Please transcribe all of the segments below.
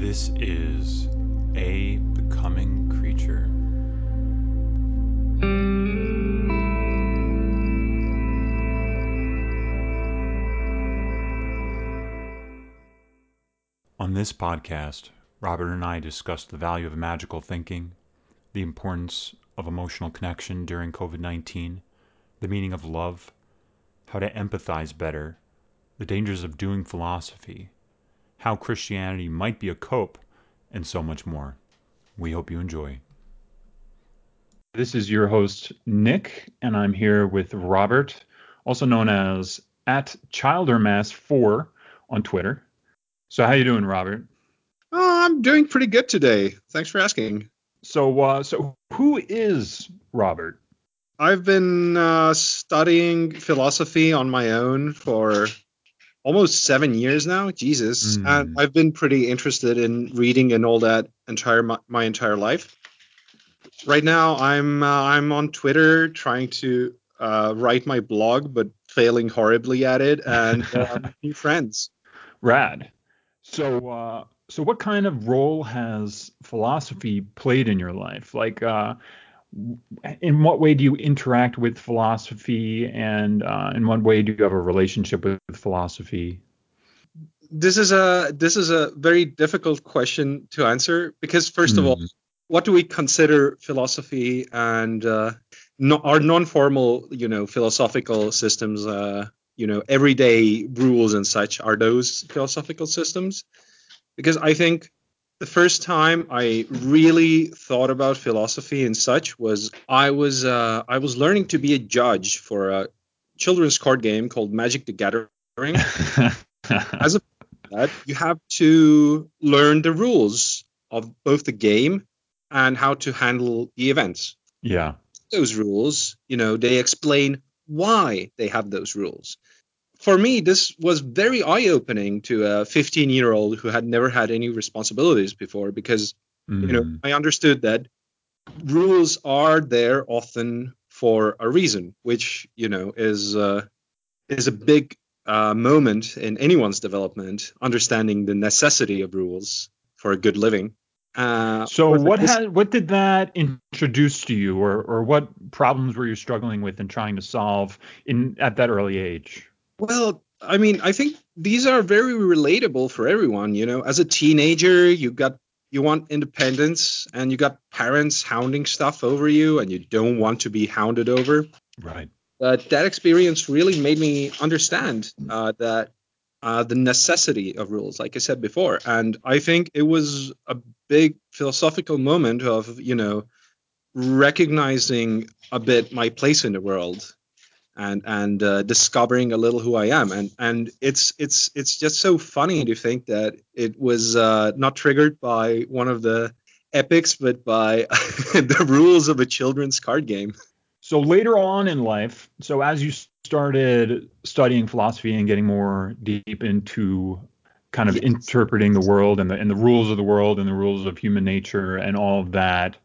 This is A Becoming Creature. On this podcast, Robert and I discuss the value of magical thinking, the importance of emotional connection during COVID 19, the meaning of love, how to empathize better, the dangers of doing philosophy, how Christianity might be a cope, and so much more. We hope you enjoy. This is your host, Nick, and I'm here with Robert, also known as at Childermass4 on Twitter. So how you doing, Robert? Oh, I'm doing pretty good today. Thanks for asking. So, uh, so who is Robert? I've been uh, studying philosophy on my own for almost seven years now. Jesus, Mm. and I've been pretty interested in reading and all that entire my, my entire life. Right now, I'm uh, I'm on Twitter trying to uh, write my blog, but failing horribly at it, and uh, new friends. Rad. So, uh, so what kind of role has philosophy played in your life? Like, uh, in what way do you interact with philosophy, and uh, in what way do you have a relationship with philosophy? This is a this is a very difficult question to answer because first of all, Mm. what do we consider philosophy and uh, no, our non-formal, you know, philosophical systems, uh, you know, everyday rules and such are those philosophical systems? Because I think the first time I really thought about philosophy and such was I was uh, I was learning to be a judge for a children's card game called Magic the Gathering. As a that you have to learn the rules of both the game and how to handle the events. yeah. Those rules, you know, they explain why they have those rules. For me, this was very eye opening to a 15 year old who had never had any responsibilities before because, you know, Mm. I understood that rules are there often for a reason, which, you know, is, uh, is a big uh, moment in anyone's development, understanding the necessity of rules for a good living. Uh, So what this- had what did that introduce to you, or or what problems were you struggling with and trying to solve in at that early age? Well, I mean, I think these are very relatable for everyone. You know, as a teenager, you got you want independence, and you got parents hounding stuff over you, and you don't want to be hounded over. Right. But that experience really made me understand uh, that uh, the necessity of rules, like I said before, and I think it was a big philosophical moment of you know recognizing a bit my place in the world and and uh, discovering a little who I am and and it's it's it's just so funny to think that it was uh, not triggered by one of the epics but by the rules of a children's card game. So later on in life, so as you started studying philosophy and getting more deep into kind of Yes. interpreting the world and the and the rules of the world and the rules of human nature and all of that,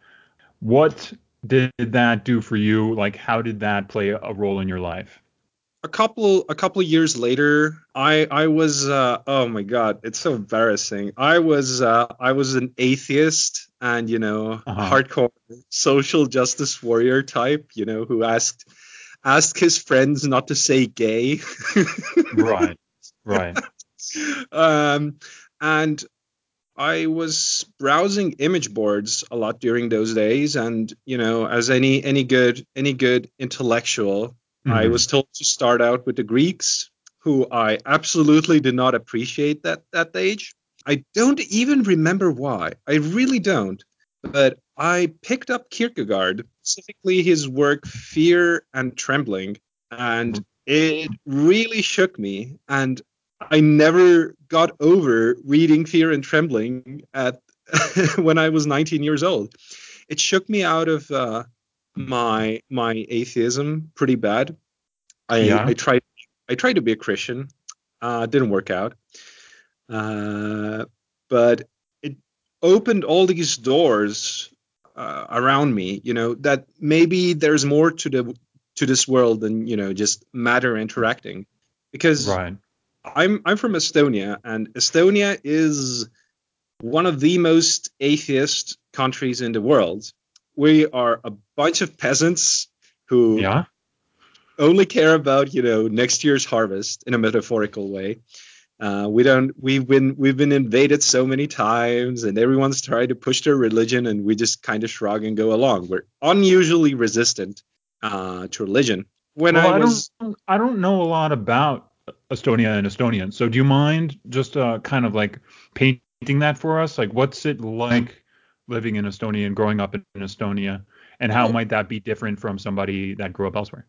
what did that do for you? Like how did that play a role in your life? a couple a couple years later i i was uh oh my god it's so embarrassing i was uh i was an atheist and you know Uh-huh. hardcore social justice warrior type you know who asked asked his friends not to say gay Right. Right. um and I was browsing image boards a lot during those days, and you know, as any any good any good intellectual, I Mhm. was told to start out with the Greeks, who I absolutely did not appreciate that that age. I don't even remember why. I really don't. But I picked up Kierkegaard, specifically his work Fear and Trembling, and it really shook me. And I never got over reading Fear and Trembling at when I was 19 years old. It shook me out of uh, my my atheism pretty bad. I, Yeah. I tried I tried to be a Christian, uh, didn't work out, uh, but it opened all these doors uh, around me. You know that maybe there's more to the to this world than you know just matter interacting, because Right. I'm I'm from Estonia, and Estonia is one of the most atheist countries in the world. We are a bunch of peasants who Yeah. only care about you know next year's harvest in a metaphorical way. Uh, we don't. We've been we've been invaded so many times, and everyone's trying to push their religion, and we just kind of shrug and go along. We're unusually resistant uh, to religion. When Well, I I was don't I don't know a lot about Estonia and Estonians. So do you mind just uh, kind of like painting that for us? Like what's it like living in Estonia and growing up in Estonia? And how might that be different from somebody that grew up elsewhere?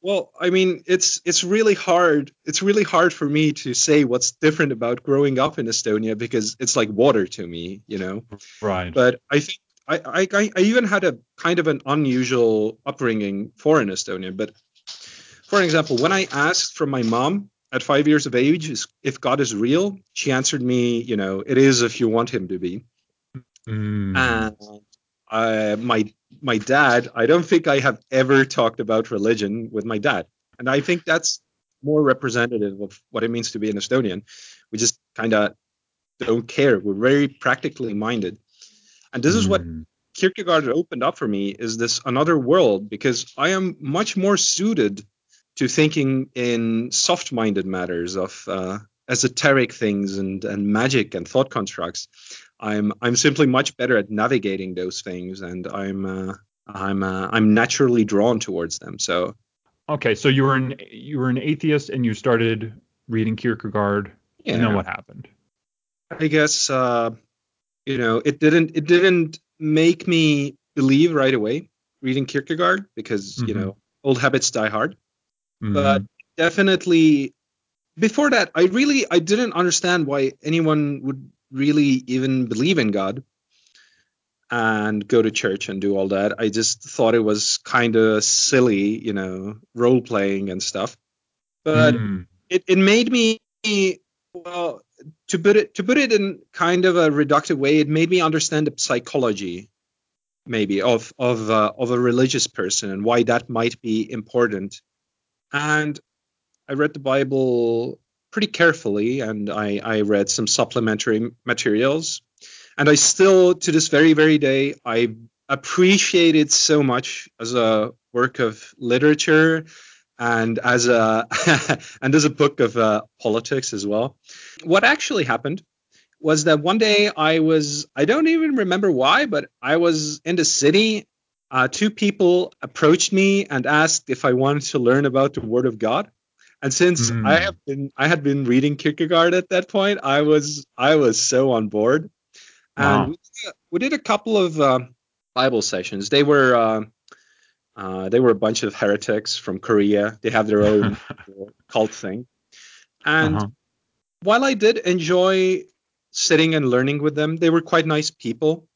Well, I mean, it's it's really hard. It's really hard for me to say what's different about growing up in Estonia because it's like water to me, you know. Right. But I think I I, I I even had a kind of an unusual upbringing for in Estonia. But for example, when I asked from my mom at five years of age if God is real, she answered me, you know, it is if you want him to be. Mm. And uh, my my dad, I don't think I have ever talked about religion with my dad, and I think that's more representative of what it means to be an Estonian. We just kind of don't care. We're very practically minded, and this is what Mm. Kierkegaard opened up for me is this another world because I am much more suited to thinking in soft-minded matters of uh, esoteric things and and magic and thought constructs. I'm I'm simply much better at navigating those things, and I'm uh, I'm uh, I'm naturally drawn towards them. So Okay, so you were an you were an atheist and you started reading Kierkegaard, yeah, and then what happened? I guess uh, you know it didn't it didn't make me believe right away reading Kierkegaard because you Mhm. know old habits die hard. Mhm. but definitely before that i really i didn't understand why anyone would really even believe in god and go to church and do all that i just thought it was kind of silly you know role playing and stuff but Mm. it, it made me well to put it to put it in kind of a reductive way it made me understand the psychology maybe of of uh, of a religious person and why that might be important and i read the bible pretty carefully and i i read some supplementary materials and i still to this very very day i appreciate it so much as a work of literature and as a and as a book of uh, politics as well. What actually happened was that one day I was I don't even remember why, but I was in the city. Uh, two people approached me and asked if I wanted to learn about the Word of God. And since Hmm. I have been I had been reading Kierkegaard at that point, I was I was so on board. And Wow. we, did a, we did a couple of uh, Bible sessions. They were uh, uh, they were a bunch of heretics from Korea. They have their own cult thing. And Uh-huh. while I did enjoy sitting and learning with them, they were quite nice people.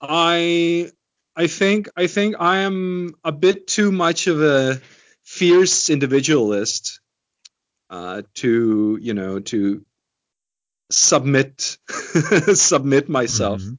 I I think I think I am a bit too much of a fierce individualist uh, to you know to submit submit myself Mhm.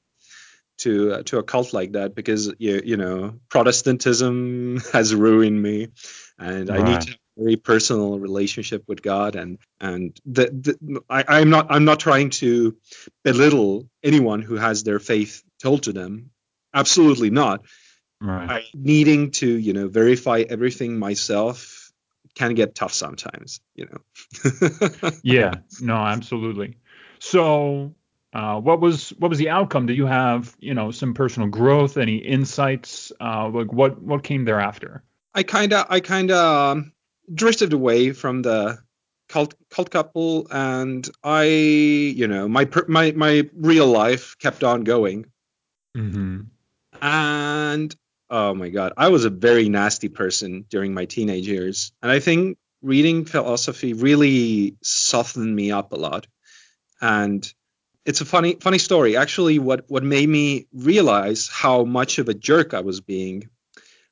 to uh, to a cult like that because you you know Protestantism has ruined me, and I need to have a very personal relationship with God, and and the, the I, I'm not I'm not trying to belittle anyone who has their faith told to them, absolutely not. Right. I, needing to you know verify everything myself can get tough sometimes, you know. yeah. No, absolutely. So, uh, what was what was the outcome? Did you have you know some personal growth? Any insights? Uh, like what what came thereafter? I kind of I kind of um, drifted away from the cult cult couple, and I, you know, my my my real life kept on going, Mm-hmm. And oh my god, I was a very nasty person during my teenage years, and I think reading philosophy really softened me up a lot, and it's a funny funny story. Actually, what what made me realize how much of a jerk I was being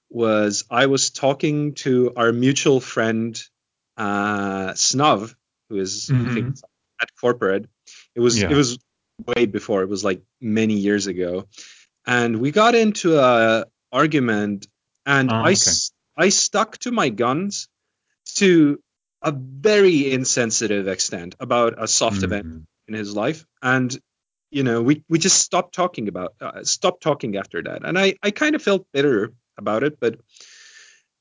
was I was talking to our mutual friend uh, Snuv, who is I think at corporate. It was Yeah. it was way before. It was like many years ago, and we got into a argument, and Oh, I okay. I stuck to my guns to a very insensitive extent about a soft event Mhm. in his life. And you know, we we just stopped talking about uh, stopped talking after that, and I I kind of felt bitter about it, but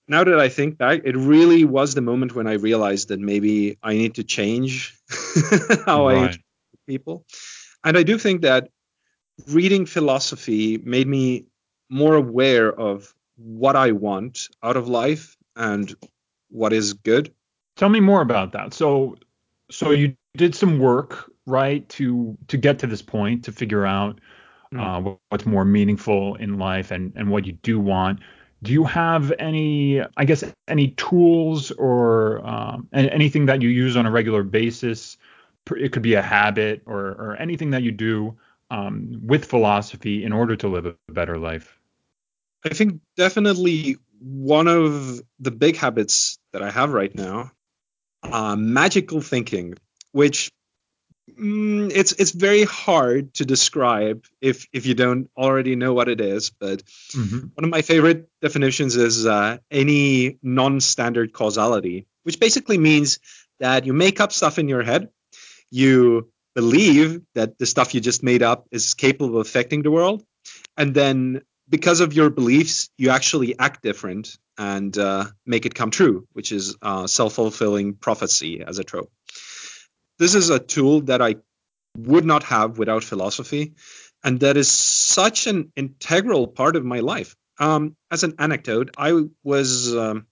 now that I think back, it really was the moment when I realized that maybe I need to change how right. I people. And I do think that reading philosophy made me more aware of what I want out of life and what is good. Tell me more about that. So so you did some work, right, to to get to this point, to figure out mm. uh, what's more meaningful in life and and what you do want do you have any i guess any tools or um, anything that you use on a regular basis it could be a habit or, or anything that you do um, with philosophy in order to live a better life i think definitely one of the big habits that i have right now uh, magical thinking which Mm, it's it's very hard to describe if if you don't already know what it is. But mm-hmm. one of my favorite definitions is uh, any non-standard causality, which basically means that you make up stuff in your head, you believe that the stuff you just made up is capable of affecting the world, and then because of your beliefs, you actually act different and uh, make it come true, which is uh, self-fulfilling prophecy as a trope this is a tool that I would not have without philosophy, and that is such an integral part of my life. Um, as an anecdote, I was um,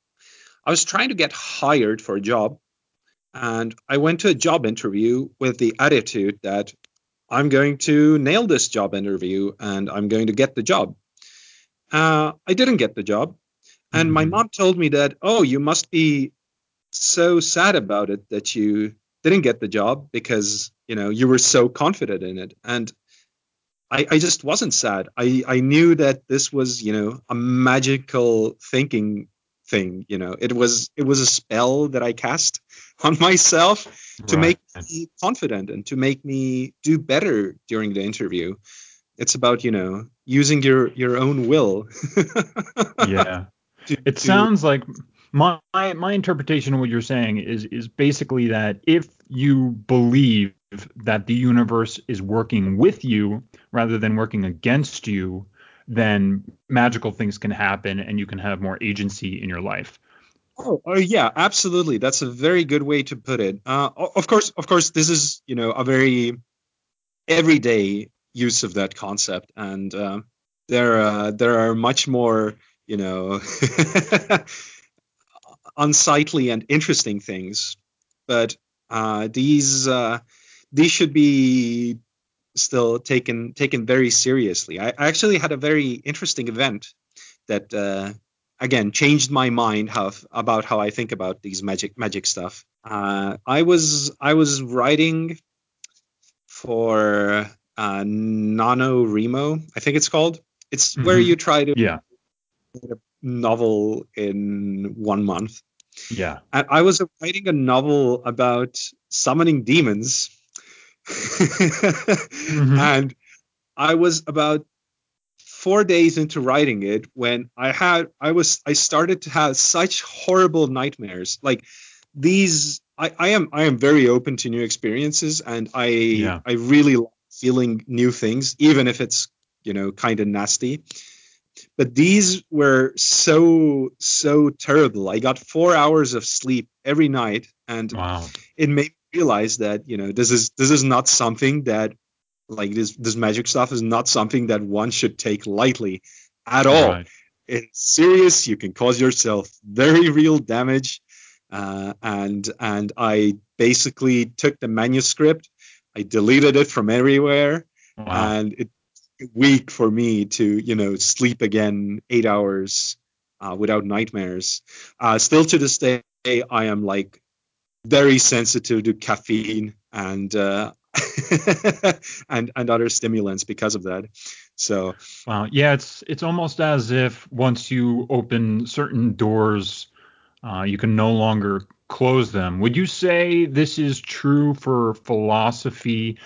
I was trying to get hired for a job, and I went to a job interview with the attitude that I'm going to nail this job interview and I'm going to get the job. Uh, I didn't get the job, and mm-hmm. my mom told me that oh, you must be so sad about it that you didn't get the job because you know you were so confident in it. And I, I just wasn't sad. I, I knew that this was you know a magical thinking thing you know. It was it was a spell that i cast on myself to right. make me confident and to make me do better during the interview it's about you know using your your own will yeah to, it to, sounds like my my interpretation of what you're saying is is basically that if you believe that the universe is working with you rather than working against you, then magical things can happen and you can have more agency in your life. Oh, oh yeah, absolutely. That's a very good way to put it. Uh, of course, of course, this is you know a very everyday use of that concept, and uh, there uh, there are much more you know unsightly and interesting things, but uh, these uh, these should be still taken taken very seriously. I, actually had a very interesting event that uh, again changed my mind how, about how I think about these magic magic stuff. Uh, I was I was writing for uh, Remo, I think it's called. It's mm-hmm. where you try to yeah. a novel in one month. Yeah. And I was writing a novel about summoning demons. mm-hmm. And I was about four days into writing it when I had I was I started to have such horrible nightmares. Like these I, I am I am very open to new experiences and I yeah. I really like feeling new things, even if it's, you know, kind of nasty but these were so so terrible. I got four hours of sleep every night, and wow. it made me realize that you know this is this is not something that like this this magic stuff is not something that one should take lightly at all. Right. It's serious. You can cause yourself very real damage. Uh, and and I basically took the manuscript, I deleted it from everywhere, wow. and it week for me to you know sleep again eight hours uh, without nightmares. Uh, still to this day, I am like very sensitive to caffeine and uh, and and other stimulants because of that. So wow, yeah, it's it's almost as if once you open certain doors, uh, you can no longer close them. Would you say this is true for philosophy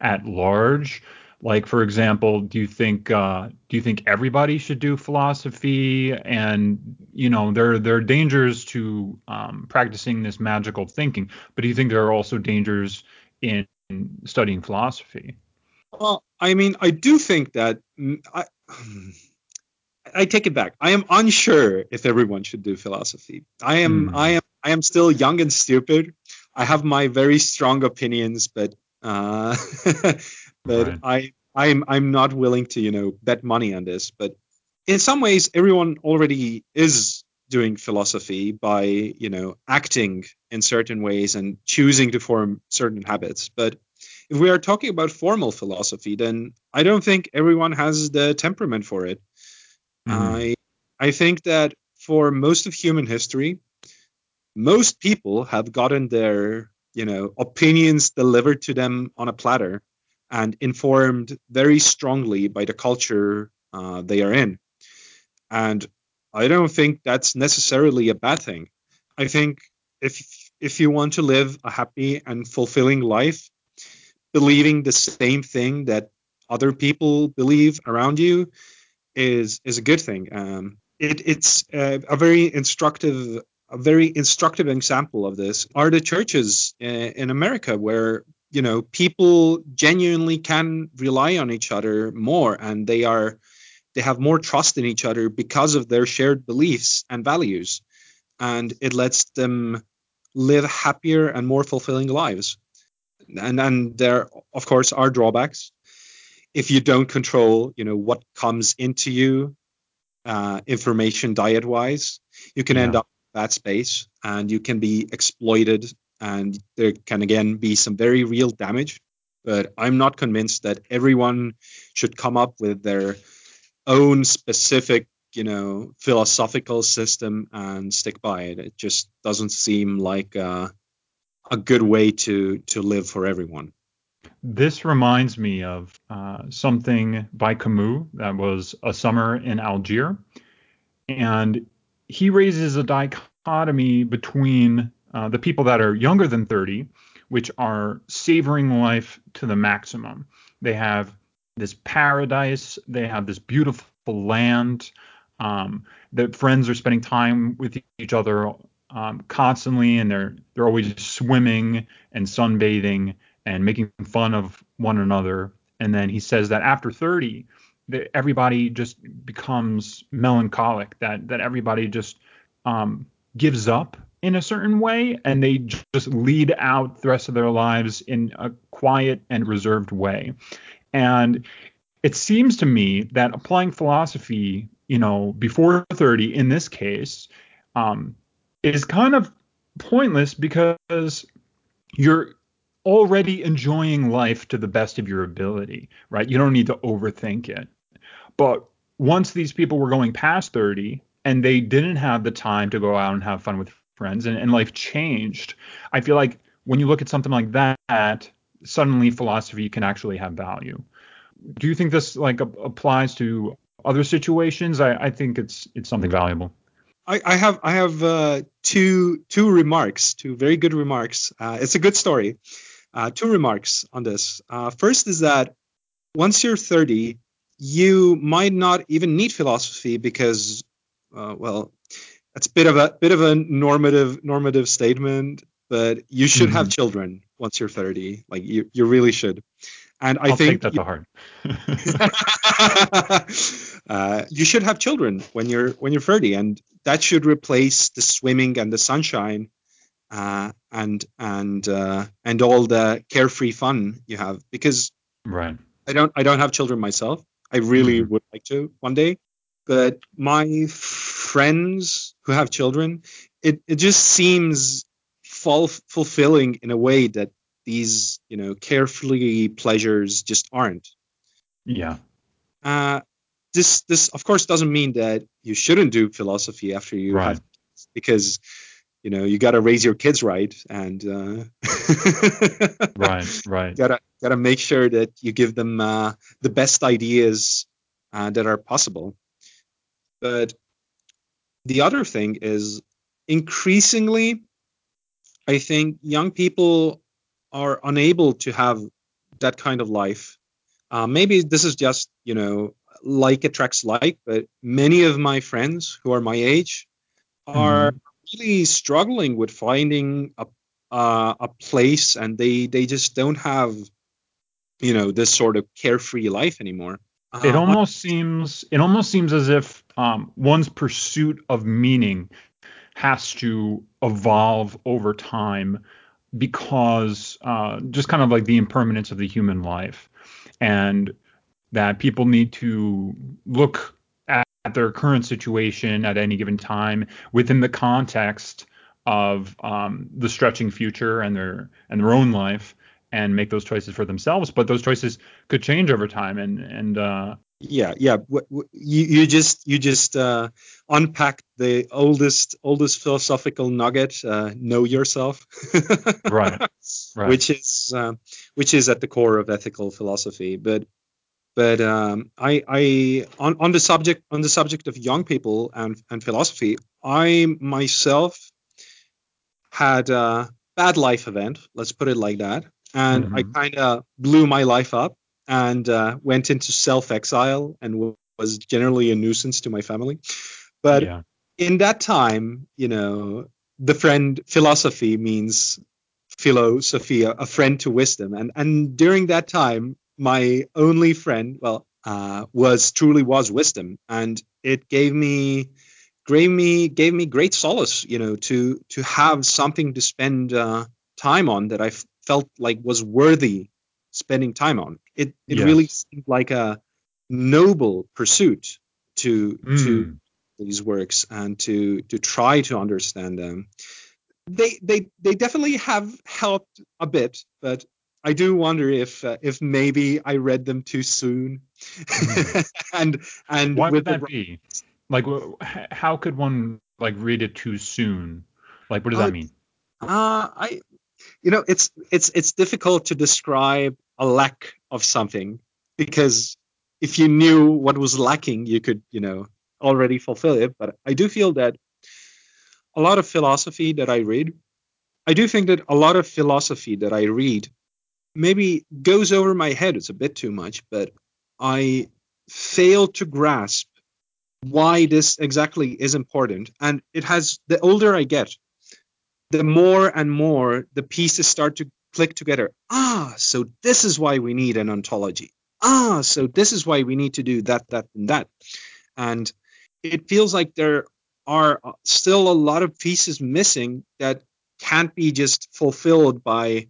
at large? Like for example, do you think uh, do you think everybody should do philosophy? And you know, there there are dangers to um, practicing this magical thinking, but do you think there are also dangers in studying philosophy? Well, I mean, I do think that mm, I, I take it back. I am unsure if everyone should do philosophy. I am, Hmm. I am, I am still young and stupid. I have my very strong opinions, but, uh, but Right. I, I'm, I'm not willing to, you know, bet money on this. But in some ways, everyone already is doing philosophy by, you know, acting in certain ways and choosing to form certain habits. But if we are talking about formal philosophy, then I don't think everyone has the temperament for it. Mhm. I I think that for most of human history, most people have gotten their you know opinions delivered to them on a platter and informed very strongly by the culture uh, they are in. And I don't think that's necessarily a bad thing. I think if if you want to live a happy and fulfilling life, believing the same thing that other people believe around you is is a good thing. Um, it, it's uh, a very instructive a very instructive example of this are the churches in, in America where you know people genuinely can rely on each other more and they are they have more trust in each other because of their shared beliefs and values and it lets them live happier and more fulfilling lives. And and there of course are drawbacks. If you don't control you know what comes into you uh, information diet wise you can end up in that space and you can be exploited and there can again be some very real damage. But i'm not convinced that everyone should come up with their own specific you know philosophical system and stick by it it just doesn't seem like uh, a good way to to live for everyone This reminds me of uh, something by Camus that was A Summer in Algiers. And he raises a dichotomy between uh, the people that are younger than 30, which are savoring life to the maximum. They have this paradise, they have this beautiful land. Um, the friends are spending time with each other um, constantly, and they're they're always swimming and sunbathing and making fun of one another. And then he says that after 30, that everybody just becomes melancholic. That that everybody just um, gives up in a certain way, and they just lead out the rest of their lives in a quiet and reserved way. And it seems to me that applying philosophy, you know, before 30 in this case, um, is kind of pointless because you're already enjoying life to the best of your ability, right? You don't need to overthink it. But once these people were going past 30 and they didn't have the time to go out and have fun with friends and, and life changed, I feel like when you look at something like that, suddenly philosophy can actually have value. Do you think this like applies to other situations? I, I think it's it's something valuable. I, I have I have uh, two two remarks, two very good remarks. Uh, it's a good story. Uh, two remarks on this. Uh, first is that once you're 30, you might not even need philosophy because, uh, well, it's a bit of a bit of a normative normative statement, but you should have Mhm. children once you're 30. Like you you really should. And I I'll think take that to heart. uh, you should have children when you're when you're 30, and that should replace the swimming and the sunshine, uh, and and uh, and all the carefree fun you have. Because right. I don't I don't have children myself. I really Mhm. would like to one day, but my friends who have children, it it just seems ful- fulfilling in a way that these you know carefully pleasures just aren't. Yeah. Uh, this this of course doesn't mean that you shouldn't do philosophy after you Right. have kids, because you know you got to raise your kids right and uh, Right. Right. gotta gotta make sure that you give them uh, the best ideas uh, that are possible. But the other thing is increasingly, I think young people are unable to have that kind of life. Uh, maybe this is just you know like attracts like, but many of my friends who are my age are Mhm. really struggling with finding a uh, a place, and they they just don't have you know this sort of carefree life anymore. It Uh, almost seems it almost seems as if um, one's pursuit of meaning has to evolve over time because uh, just kind of like the impermanence of the human life, and that people need to look at their current situation at any given time within the context of um, the stretching future and their and their own life and make those choices for themselves. But those choices could change over time and and uh, yeah yeah. You, you just you just uh, unpacked the oldest oldest philosophical nugget uh, know yourself Right, right. which is uh, which is at the core of ethical philosophy but but um, I, I on, on the subject on the subject of young people and, and philosophy I myself had a bad life event let's put it like that and I Mhm. kind of blew my life up and uh, went into self exile and was generally a nuisance to my family. But yeah in that time, you know, the friend philosophy means philosophia, a friend to wisdom, and and during that time, my only friend, well, uh, was truly was wisdom, and it gave me gave me gave me great solace, you know, to to have something to spend uh, time on that I f- felt like was worthy spending time on. It it really seemed like a noble pursuit to to Mm. These works and to to try to understand them. They they they definitely have helped a bit, but I do wonder if uh, if maybe I read them too soon, and and Why would the that be? Like, how could one like read it too soon? Like, what does Uh, that mean? Uh, I, you know, it's it's it's difficult to describe a lack of something because if you knew what was lacking, you could, you know, already fulfill it. But I do feel that a lot of philosophy that I read, I do think that a lot of philosophy that I read maybe goes over my head. It's a bit too much, but I fail to grasp why this exactly is important. And it has the older I get, the more and more the pieces start to click together. Ah, so this is why we need an ontology. Ah, so this is why we need to do that, that, and that. And it feels like there are uh, still a lot of pieces missing that can't be just fulfilled by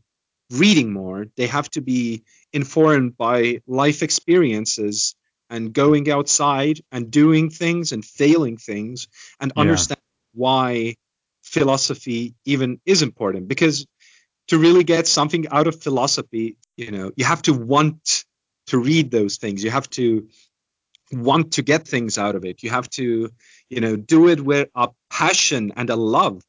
reading more. They have to be informed by life experiences and going outside and doing things and failing things and Yeah. understand why philosophy even is important because to really get something out of philosophy you know you have to want to read those things you have to want to get things out of it. You have to you know do it with a passion and a love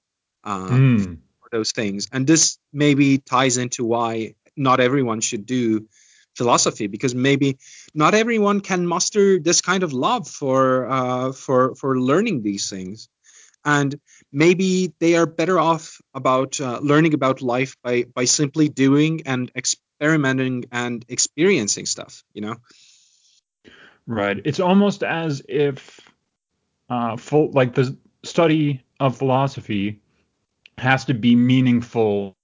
uh, Mm. for those things. And this maybe ties into why not everyone should do philosophy because maybe not everyone can muster this kind of love for uh, for for learning these things. And maybe they are better off about uh, learning about life by by simply doing and experimenting and experiencing stuff you know Right. It's almost as if uh, full like the study of philosophy has to be meaningful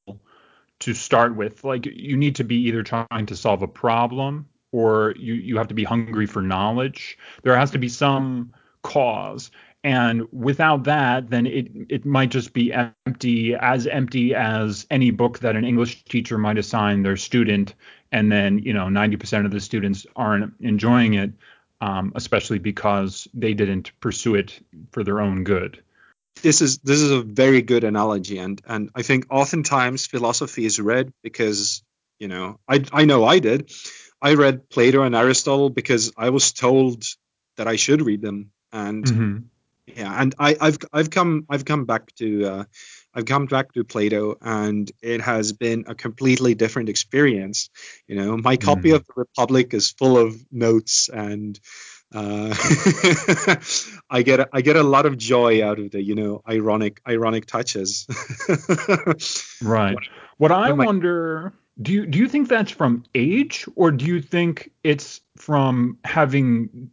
to start with. Like you need to be either trying to solve a problem or you you have to be hungry for knowledge. There has to be some cause. And without that, then it it might just be empty, as empty as any book that an English teacher might assign their student, and then you know 90% of the students aren't enjoying it, um, especially because they didn't pursue it for their own good. this is this is a very good analogy and and i think oftentimes philosophy is read because you know i i know i did i read plato and aristotle because i was told that i should read them and hmm yeah and i i've i've come i've come back to uh I've come back to Plato, and it has been a completely different experience. You know, my copy Mm. of the Republic is full of notes, and uh, I get a, I get a lot of joy out of the you know ironic ironic touches. Right. What I am I- wonder, do you do you think that's from age, or do you think it's from having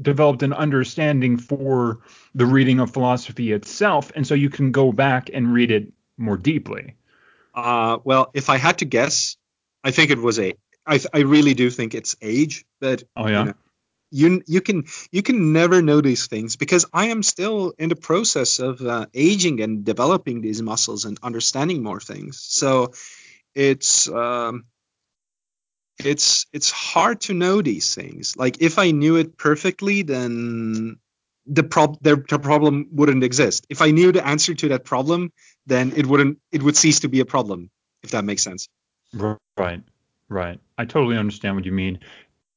developed an understanding for the reading of philosophy itself, and so you can go back and read it more deeply? Uh, well, if I had to guess, I think it was a I I really do think it's age, that. Oh yeah. you know, you you can you can never know these things because I am still in the process of uh, aging and developing these muscles and understanding more things. So it's um, it's it's hard to know these things. Like if I knew it perfectly, then the prob the, the problem wouldn't exist. If I knew the answer to that problem, then it wouldn't it would cease to be a problem. If that makes sense. Right. Right. I totally understand what you mean.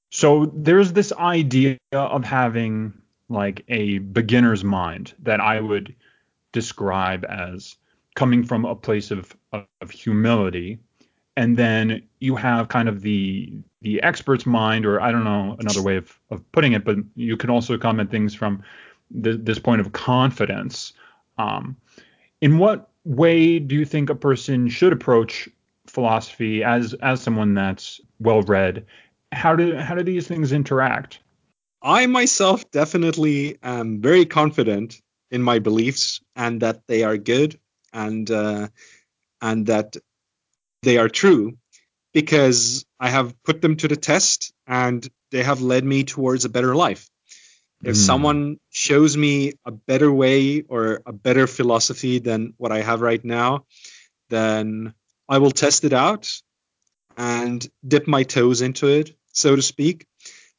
So there's this idea of having like a beginner's mind that I would describe as coming from a place of, of humility. And then you have kind of the the expert's mind, or I don't know another way of, of putting it, but you can also comment things from th- this point of confidence. Um, in what way do you think a person should approach philosophy as as someone that's well read how do how do these things interact I myself definitely am very confident in my beliefs and that they are good and uh, and that they are true because I have put them to the test and they have led me towards a better life. If Mm. someone shows me a better way or a better philosophy than what I have right now, then I will test it out and dip my toes into it, so to speak.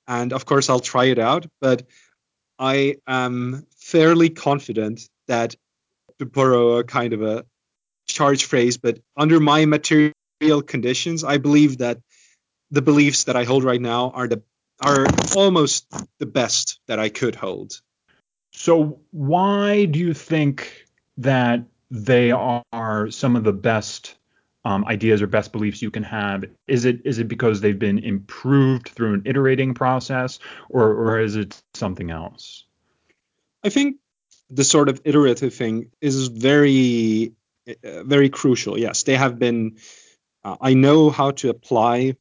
And of course, I'll try it out. But I am fairly confident that, to borrow a kind of a charge phrase, but under my material conditions, I believe that the beliefs that I hold right now are the are almost the best that I could hold. so why do you think that they are some of the best um, ideas or best beliefs you can have is it is it because they've been improved through an iterating process or or is it something else I think the sort of iterative thing is very, uh, very crucial. Yes, they have been. Uh, I know how to apply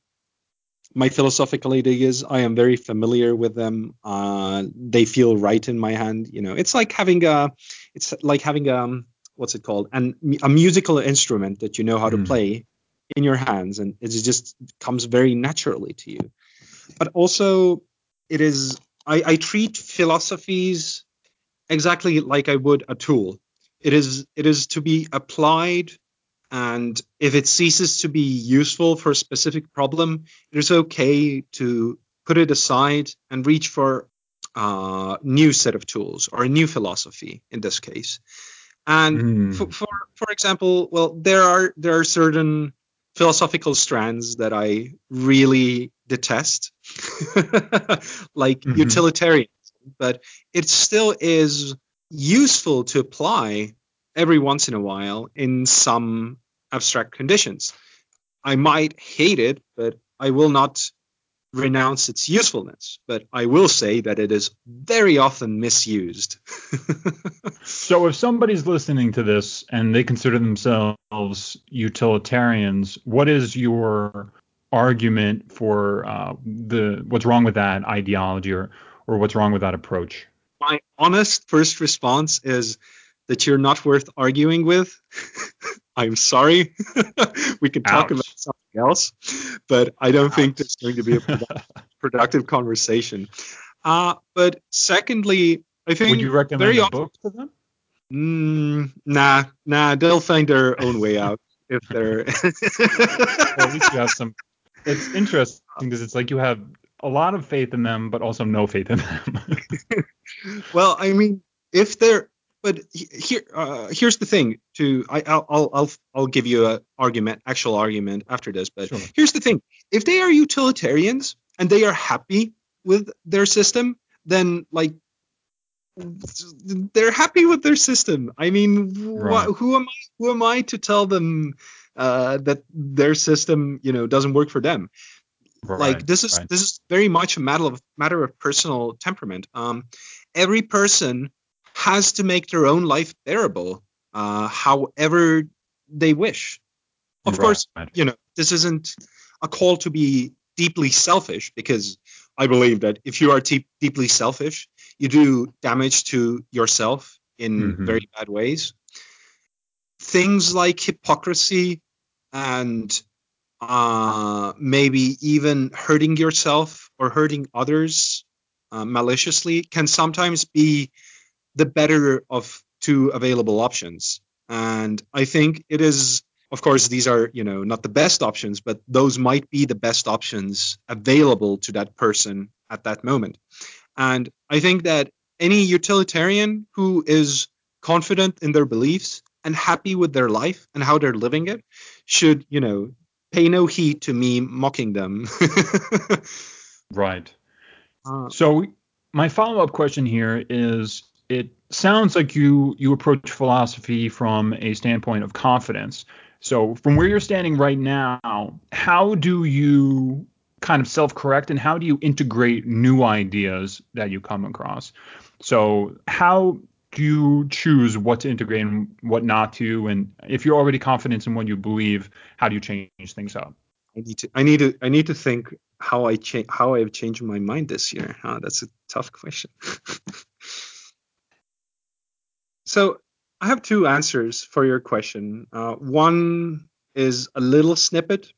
my philosophical ideas. I am very familiar with them. Uh, they feel right in my hand. You know, it's like having a, it's like having a, what's it called, and a musical instrument that you know how to Hmm. play in your hands, and it just comes very naturally to you. But also, it is. I, I treat philosophies exactly like I would a tool. It is it is to be applied, and if it ceases to be useful for a specific problem, it is okay to put it aside and reach for a new set of tools or a new philosophy in this case. And Mm. for, for for example, well, there are there are certain philosophical strands that I really detest, like Mhm. utilitarianism, but it still is useful to apply every once in a while in some abstract conditions. I might hate it, but I will not renounce its usefulness. But I will say that it is very often misused. So if somebody's listening to this and they consider themselves utilitarians, what is your argument for uh, the what's wrong with that ideology or or what's wrong with that approach? My honest first response is that you're not worth arguing with. I'm sorry. we could talk Ouch. about something else, but I don't think there's going to be a produ- productive conversation. Uh, but secondly, I think Would you recommend very a often, book to them? mm, nah, nah, they'll find their own way out if they're. Well, at least you have some. It's interesting because it's like you have a lot of faith in them, but also no faith in them. well, I mean, if they're, but here, uh, here's the thing. To I, I'll, I'll, I'll, give you a argument, actual argument after this. But Sure. here's the thing: if they are utilitarians and they are happy with their system, then like they're happy with their system. I mean, wh- who am I? Who am I to tell them uh, that their system, you know, doesn't work for them? Like this is right. this is very much a matter of matter of personal temperament um every person has to make their own life bearable uh however they wish of Right. course you know this isn't a call to be deeply selfish because i believe that if you are deep, deeply selfish you do damage to yourself in Mhm. very bad ways things like hypocrisy and uh, maybe even hurting yourself or hurting others uh, maliciously can sometimes be the better of two available options. And I think it is, of course, these are, you know, not the best options, but those might be the best options available to that person at that moment. And I think that any utilitarian who is confident in their beliefs and happy with their life and how they're living it should, you know, pay no heed to me mocking them. right. Uh, so my follow-up question here is it sounds like you you approach philosophy from a standpoint of confidence. So from where you're standing right now, how do you kind of self-correct and how do you integrate new ideas that you come across? So how do you choose what to integrate and what not to? And if you're already confident in what you believe, how do you change things up? I need to I need to I need to think how I change how I've changed my mind this year. Huh? That's a tough question. so I have two answers for your question. Uh, one is a little snippet,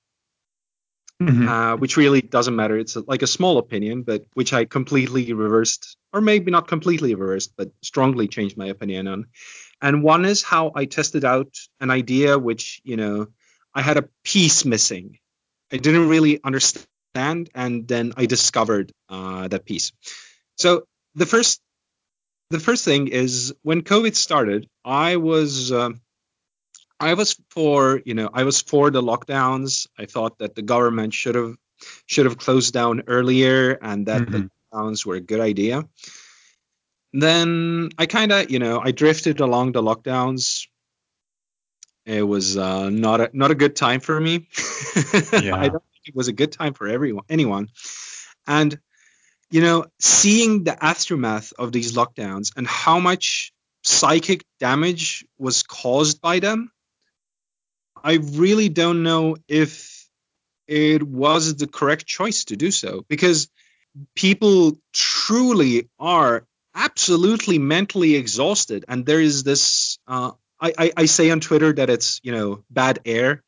mm-hmm. uh, which really doesn't matter. It's like a small opinion, but which I completely reversed, or maybe not completely reversed, but strongly changed my opinion on. And one is how I tested out an idea which, you know, I had a piece missing. I didn't really understand and then I discovered uh, that piece. So the first the first thing is when COVID started, I was uh, I was for you know I was for the lockdowns. I thought that the government should have should have closed down earlier and that mm-hmm. the lockdowns were a good idea. Then I kind of you know I drifted along the lockdowns. It was uh, not a not a good time for me. yeah. I don't it was a good time for everyone, anyone. And you know, seeing the aftermath of these lockdowns and how much psychic damage was caused by them, I really don't know if it was the correct choice to do so because people truly are absolutely mentally exhausted and there is this uh, I, I, I, say on twitter that it's you know bad air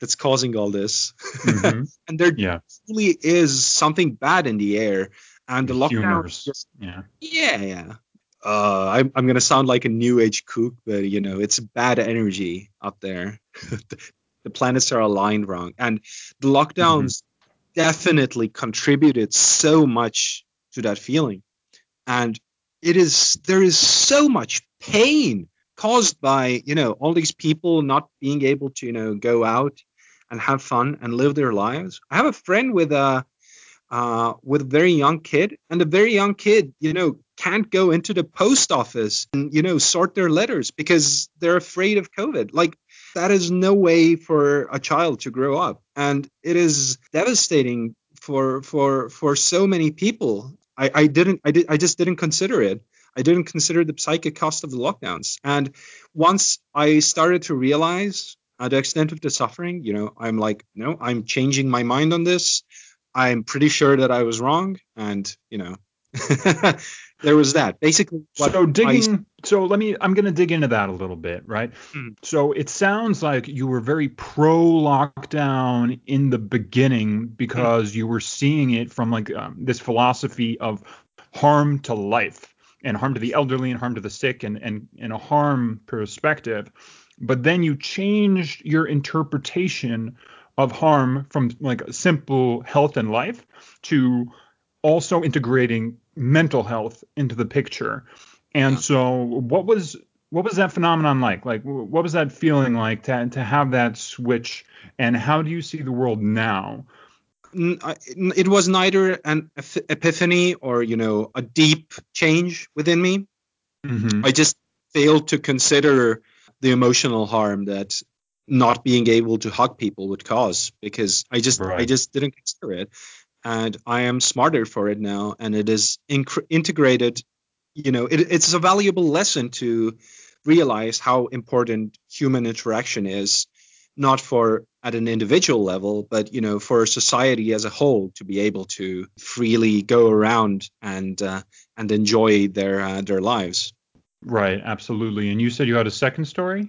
that's causing all this. Mm-hmm. and there yeah. really is something bad in the air. And the, the lockdown just yeah. Yeah, yeah. Uh, I'm, I'm gonna sound like a new age kook, but you know, it's bad energy up there. the, the, planets are aligned wrong. And the lockdowns mm-hmm. definitely contributed so much to that feeling. And it is there is so much pain caused by you know all these people not being able to you know go out and have fun and live their lives. I have a friend with a uh, with a very young kid, and a very young kid, you know, can't go into the post office and you know sort their letters because they're afraid of COVID. Like that is no way for a child to grow up, and it is devastating for for for so many people. I, I didn't I did I just didn't consider it. I didn't consider the psychic cost of the lockdowns. And once I started to realize uh, the extent of the suffering, you know, I'm like, no, I'm changing my mind on this. I'm pretty sure that I was wrong, and you know, there was that. Basically, so digging. I, so let me. I'm going to dig into that a little bit, right? Mm-hmm. So it sounds like you were very pro lockdown in the beginning because mm-hmm. you were seeing it from like um, this philosophy of harm to life and harm to the elderly and harm to the sick and and and a harm perspective but then you changed your interpretation of harm from like simple health and life to also integrating mental health into the picture. And yeah. so what was what was that phenomenon like? Like what was that feeling like to to have that switch and how do you see the world now? It was neither an epiphany or you know a deep change within me. Mm-hmm. I just failed to consider the emotional harm that not being able to hug people would cause because I just right. I just didn't consider it and I am smarter for it now and it is inc- integrated you know it, it's a valuable lesson to realize how important human interaction is not for at an individual level but you know for society as a whole to be able to freely go around and uh, and enjoy their uh, their lives Right, absolutely. And you said you had a second story?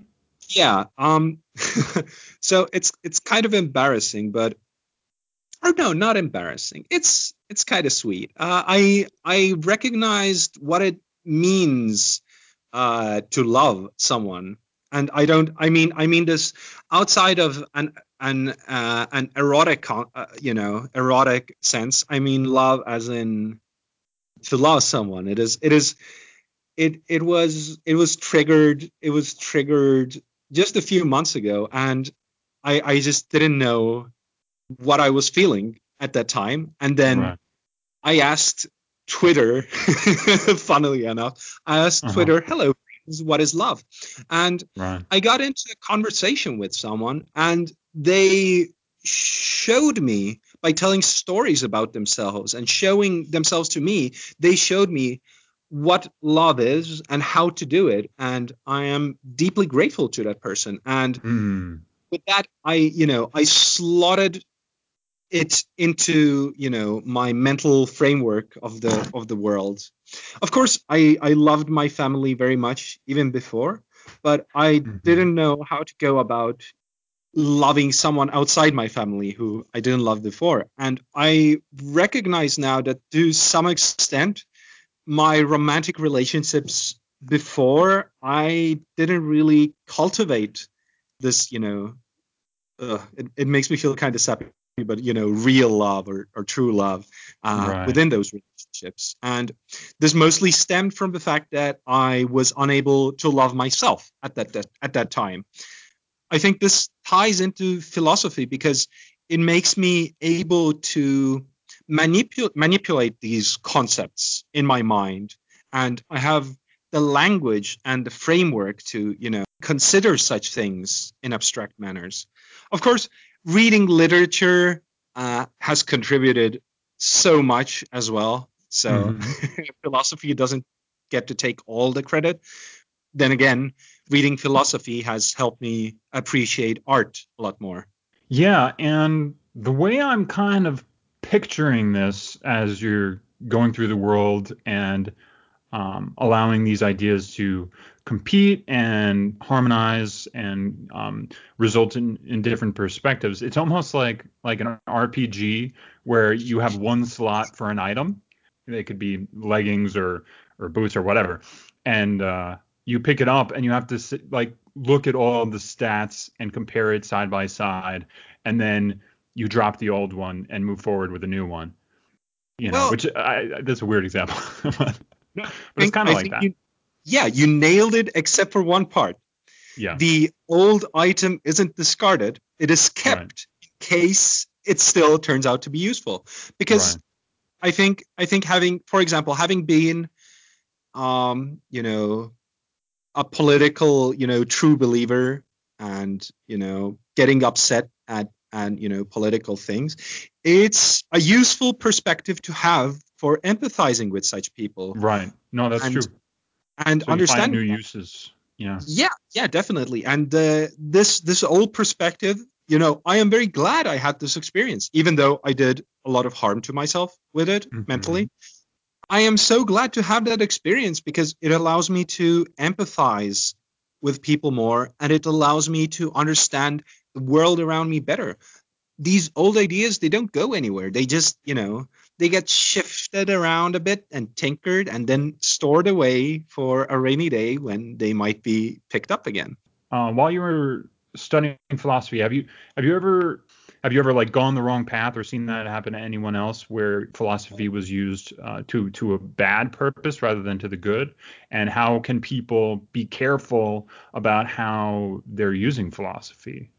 Yeah. Um. so it's it's kind of embarrassing, but or no, not embarrassing. It's it's kind of sweet. Uh, I I recognized what it means uh, to love someone, and I don't. I mean, I mean this outside of an an uh, an erotic, uh, you know, erotic sense. I mean love as in to love someone. It is. It is. It it was it was triggered. It was triggered just a few months ago, and I I just didn't know what I was feeling at that time, and then right. I asked Twitter, funnily enough, I asked uh-huh. Twitter, hello, what is love? And right. I got into a conversation with someone, and they showed me by telling stories about themselves and showing themselves to me, they showed me what love is and how to do it. And I am deeply grateful to that person. And mm. with that, I, you know, I slotted it into you know my mental framework of the of the world. Of course i i loved my family very much even before but i mm-hmm. didn't know how to go about loving someone outside my family who i didn't love before. And i recognize now that to some extent my romantic relationships before i didn't really cultivate this you know uh, it, it makes me feel kind of sappy but you know real love or, or true love uh, right. within those relationships. And this mostly stemmed from the fact that i was unable to love myself at that, that at that time. I think this ties into philosophy because it makes me able to manipulate manipulate these concepts in my mind. And i have the language and the framework to you know consider such things in abstract manners. Of course reading literature uh, has contributed so much as well. So mm-hmm. philosophy doesn't get to take all the credit. Then again, reading philosophy has helped me appreciate art a lot more. Yeah, and the way I'm kind of picturing this as you're going through the world and um, allowing these ideas to compete and harmonize and um, result in, in different perspectives. It's almost like like an RPG where you have one slot for an item. They could be leggings or or boots or whatever, and uh, you pick it up and you have to sit, like look at all the stats and compare it side by side, and then you drop the old one and move forward with a new one. You know, well, which I, that's a weird example. But it's kind of like that. You, yeah, you nailed it except for one part. Yeah. The old item isn't discarded; it is kept right. in case it still turns out to be useful. Because right. I think I think having, for example, having been, um, you know, a political, you know, true believer, and you know, getting upset at and you know political things, it's a useful perspective to have for empathizing with such people. Right. No, that's and, true. And so understand new uses. Yeah. Yeah. Yeah. Definitely. And uh, this this old perspective, you know, I am very glad I had this experience, even though I did a lot of harm to myself with it mm-hmm. mentally. I am so glad to have that experience because it allows me to empathize with people more and it allows me to understand the world around me better. These old ideas, they don't go anywhere. They just, you know, they get shifted around a bit and tinkered and then stored away for a rainy day when they might be picked up again. Uh, while you were studying philosophy, have you have you ever have you ever like gone the wrong path or seen that happen to anyone else where philosophy was used uh, to to a bad purpose rather than to the good? And how can people be careful about how they're using philosophy?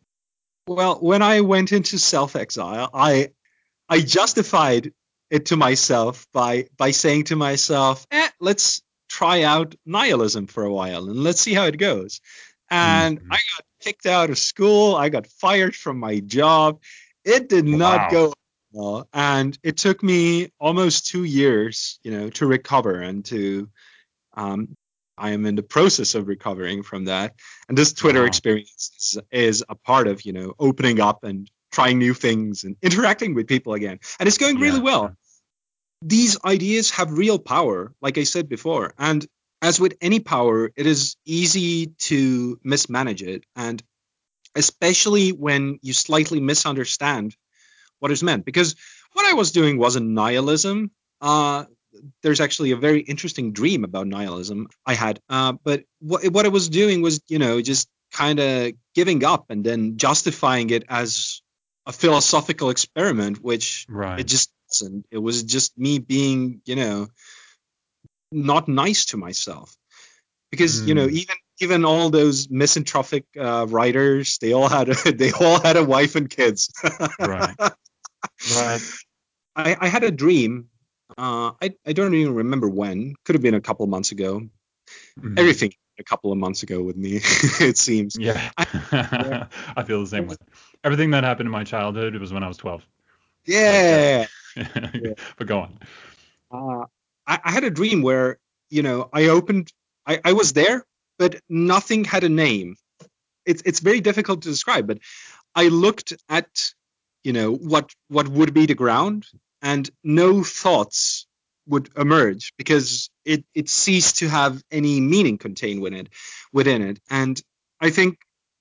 Well, when I went into self exile, I I justified it to myself by by saying to myself, eh, let's try out nihilism for a while and let's see how it goes. And mm-hmm. I got kicked out of school. I got fired from my job. It did not go well, and it took me almost two years, you know, to recover and to. Um, I am in the process of recovering from that, and this Twitter wow. experience is, is a part of, you know, opening up and trying new things and interacting with people again. And it's going really well. These ideas have real power, like I said before. And as with any power, it is easy to mismanage it, and especially when you slightly misunderstand what is meant. Because what I was doing wasn't nihilism. Uh, there's actually a very interesting dream about nihilism I had. Uh, but what, what I was doing was, you know, just kind of giving up and then justifying it as a philosophical experiment, which right. it just wasn't. It was just me being, you know, not nice to myself. Because, mm. you know, hmm. even even all those misanthropic uh, writers, they all had a, they all had a wife and kids. right. Right. I, I had a dream uh, I, I don't even remember when. Could have been a couple of months ago. Mm-hmm. Everything a couple of months ago with me, it seems. Yeah. I, I feel the same way. Everything that happened in my childhood it was when I was 12. Yeah. Yeah. But go on. Uh, I, I, had a dream where, you know, I opened, I, I was there, but nothing had a name. It's, it's very difficult to describe, but I looked at, you know, what, what would be the ground and no thoughts would emerge because it, it ceased to have any meaning contained within it, within it. And I think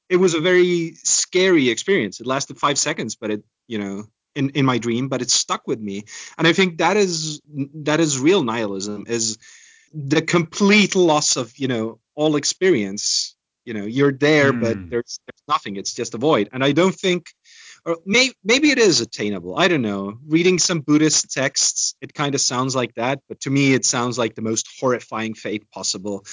it was a very scary experience. It lasted five seconds, but it, you know, in, in my dream, but it stuck with me. And I think that is that is real nihilism, is the complete loss of, you know, all experience. You know, you're there, mm. but hmm. there's, there's nothing. It's just a void. And I don't think or may, maybe it is attainable. I don't know. Reading some Buddhist texts, it kind of sounds like that, but to me, it sounds like the most horrifying fate possible.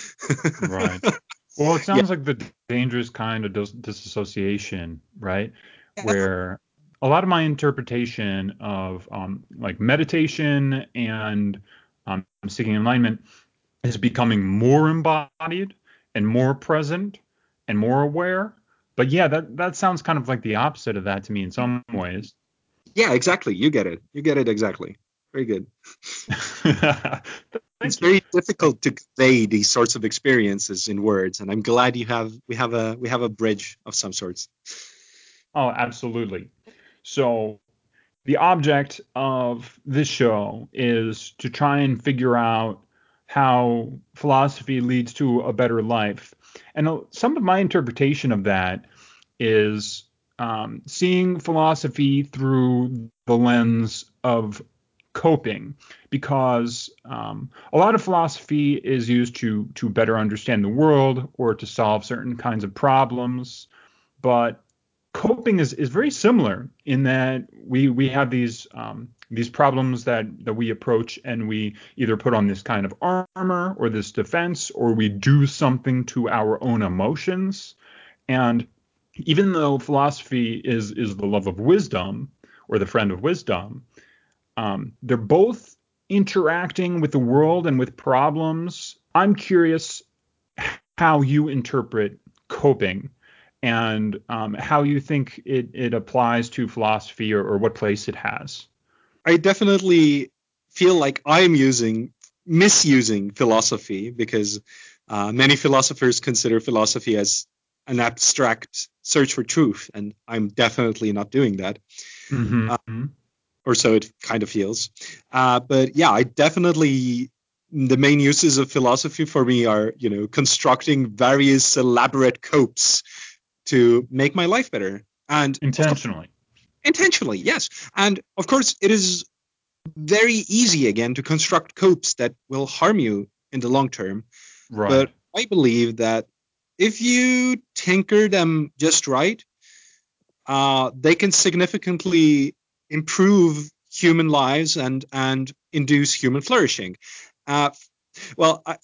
right. Well, it sounds yeah. like the dangerous kind of dis- disassociation, right? Where a lot of my interpretation of um, like meditation and um, seeking enlightenment is becoming more embodied and more present and more aware but yeah, that that sounds kind of like the opposite of that to me in some ways. Yeah, exactly. You get it. You get it exactly. Very good. it's very difficult to convey these sorts of experiences in words, and I'm glad you have we have a we have a bridge of some sorts. Oh, absolutely. So the object of this show is to try and figure out how philosophy leads to a better life. And uh, some of my interpretation of that is um, seeing philosophy through the lens of coping because um, a lot of philosophy is used to to better understand the world or to solve certain kinds of problems but coping is, is very similar in that we we have these um, these problems that that we approach and we either put on this kind of armor or this defense or we do something to our own emotions. And even though philosophy is is the love of wisdom or the friend of wisdom um, they're both interacting with the world and with problems. I'm curious how you interpret coping and um, how you think it, it applies to philosophy or, or what place it has I definitely feel like I'm using misusing philosophy because uh, many philosophers consider philosophy as an abstract search for truth, and I'm definitely not doing that. Mm-hmm. Uh, or so it kind of feels. Uh, but yeah, I definitely the main uses of philosophy for me are, you know, constructing various elaborate copes to make my life better. And intentionally intentionally, yes. And of course, it is very easy again to construct copes that will harm you in the long term. Right. But I believe that if you tinker them just right, uh, they can significantly improve human lives and and induce human flourishing. Uh, well, I,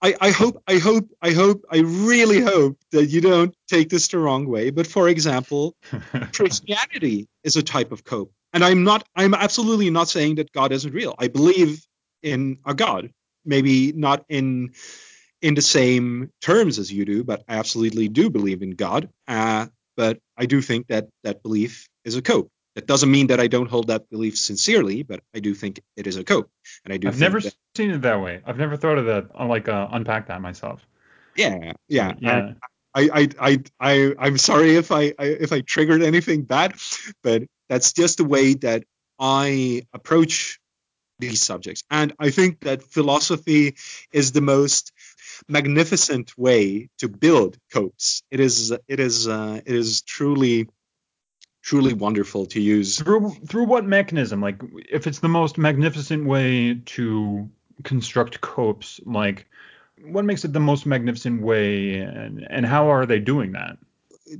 I, I, hope, I hope, I hope, I really hope that you don't take this the wrong way. But for example, Christianity is a type of cope, and I'm not, I'm absolutely not saying that God isn't real. I believe in a God, maybe not in in the same terms as you do, but I absolutely do believe in God. Uh, but I do think that that belief is a cope. That doesn't mean that I don't hold that belief sincerely, but I do think it is a cope, and I do. I've never that, seen it that way. I've never thought of that. I like uh, unpack that myself. Yeah, yeah, yeah. I, I, I, I, I'm sorry if I, I, if I triggered anything bad, but that's just the way that I approach these subjects, and I think that philosophy is the most magnificent way to build copes. It is it is uh, it is truly truly wonderful to use. Through through what mechanism? Like if it's the most magnificent way to construct copes, like what makes it the most magnificent way and, and how are they doing that?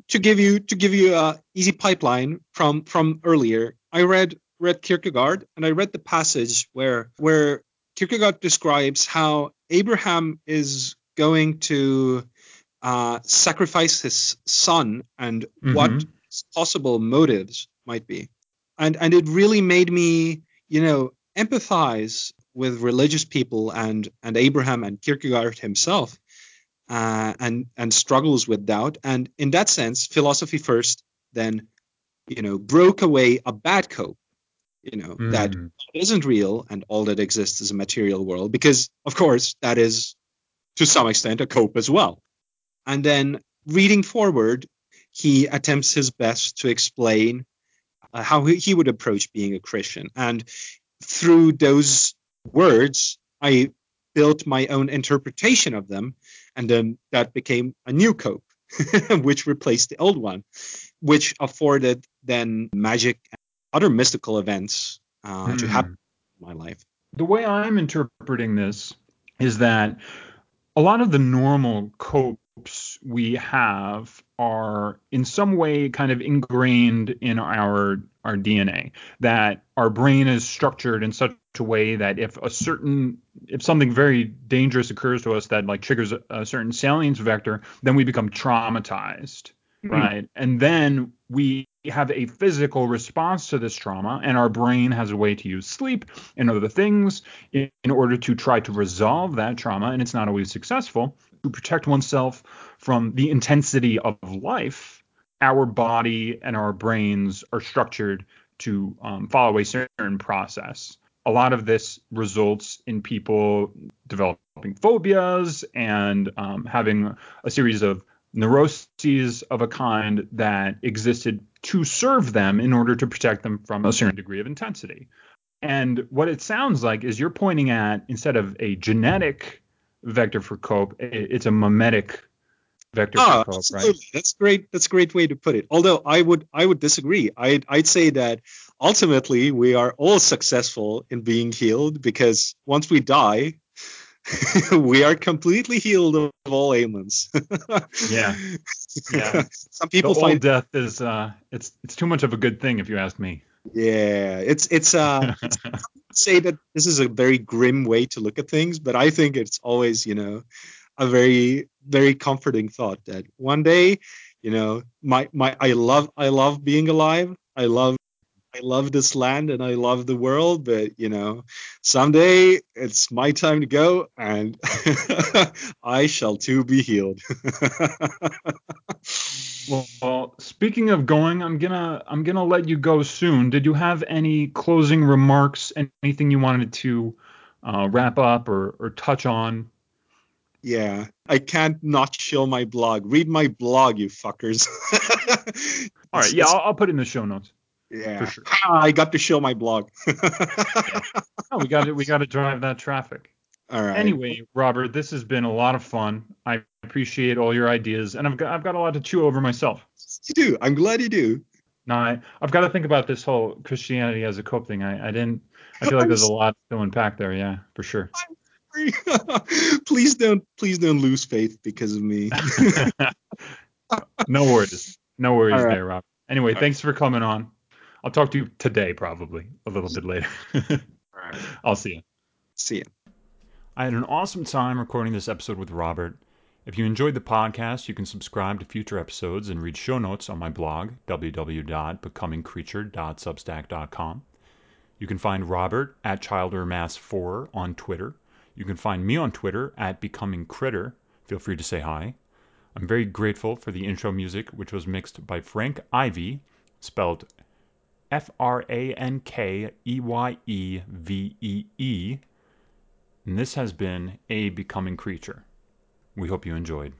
To give you to give you a easy pipeline from from earlier, I read read Kierkegaard and I read the passage where where Kierkegaard describes how Abraham is going to uh, sacrifice his son and mm-hmm. what possible motives might be. And and it really made me, you know, empathize with religious people and and Abraham and Kierkegaard himself, uh, and and struggles with doubt. And in that sense, philosophy first, then, you know, broke away a bad cope, you know, mm. that isn't real and all that exists is a material world, because of course that is to some extent a cope as well. And then reading forward, he attempts his best to explain uh, how he would approach being a Christian. And through those words, I built my own interpretation of them, and then that became a new cope, which replaced the old one, which afforded then magic and other mystical events uh, mm. to hmm. happen in my life. The way I'm interpreting this is that a lot of the normal copes we have are in some way kind of ingrained in our our DNA that our brain is structured in such a way that if a certain if something very dangerous occurs to us that like triggers a, a certain salience vector then we become traumatized mm-hmm. right and then we have a physical response to this trauma and our brain has a way to use sleep and other things in, in order to try to resolve that trauma and it's not always successful to protect oneself from the intensity of life our body and our brains are structured to um, follow a certain process a lot of this results in people developing phobias and um, having a series of neuroses of a kind that existed to serve them in order to protect them from a certain degree of intensity. And what it sounds like is you're pointing at instead of a genetic vector for cope, it's a mimetic vector oh, for cope, absolutely. right? That's great. That's a great way to put it. Although I would I would disagree. I'd I'd say that ultimately we are all successful in being healed because once we die, we are completely healed of all ailments. yeah, yeah. Some people the find death is uh, it's it's too much of a good thing if you ask me. Yeah, it's it's uh, it's, say that this is a very grim way to look at things, but I think it's always you know a very very comforting thought that one day, you know, my my I love I love being alive. I love I love this land and I love the world, but you know, someday it's my time to go and I shall too be healed. well, well, speaking of going, I'm gonna I'm gonna let you go soon. Did you have any closing remarks? Anything you wanted to uh, wrap up or, or touch on? Yeah, I can't not show my blog. Read my blog, you fuckers. All right, yeah, I'll, I'll put it in the show notes. Yeah, for sure. I got to show my blog. oh, we got to we got to drive that traffic. All right. Anyway, Robert, this has been a lot of fun. I appreciate all your ideas, and I've got I've got a lot to chew over myself. You do. I'm glad you do. No, I, have got to think about this whole Christianity as a cope thing. I, I didn't. I feel like there's a lot to unpack there. Yeah, for sure. please don't please don't lose faith because of me. no worries. No worries right. there, Rob. Anyway, all thanks right. for coming on. I'll talk to you today, probably a little bit later. right. I'll see you. See you. I had an awesome time recording this episode with Robert. If you enjoyed the podcast, you can subscribe to future episodes and read show notes on my blog, www.becomingcreature.substack.com. You can find Robert at ChilderMass4 on Twitter. You can find me on Twitter at BecomingCritter. Feel free to say hi. I'm very grateful for the intro music, which was mixed by Frank Ivy, spelled F R A N K E Y E V E E. And this has been A Becoming Creature. We hope you enjoyed.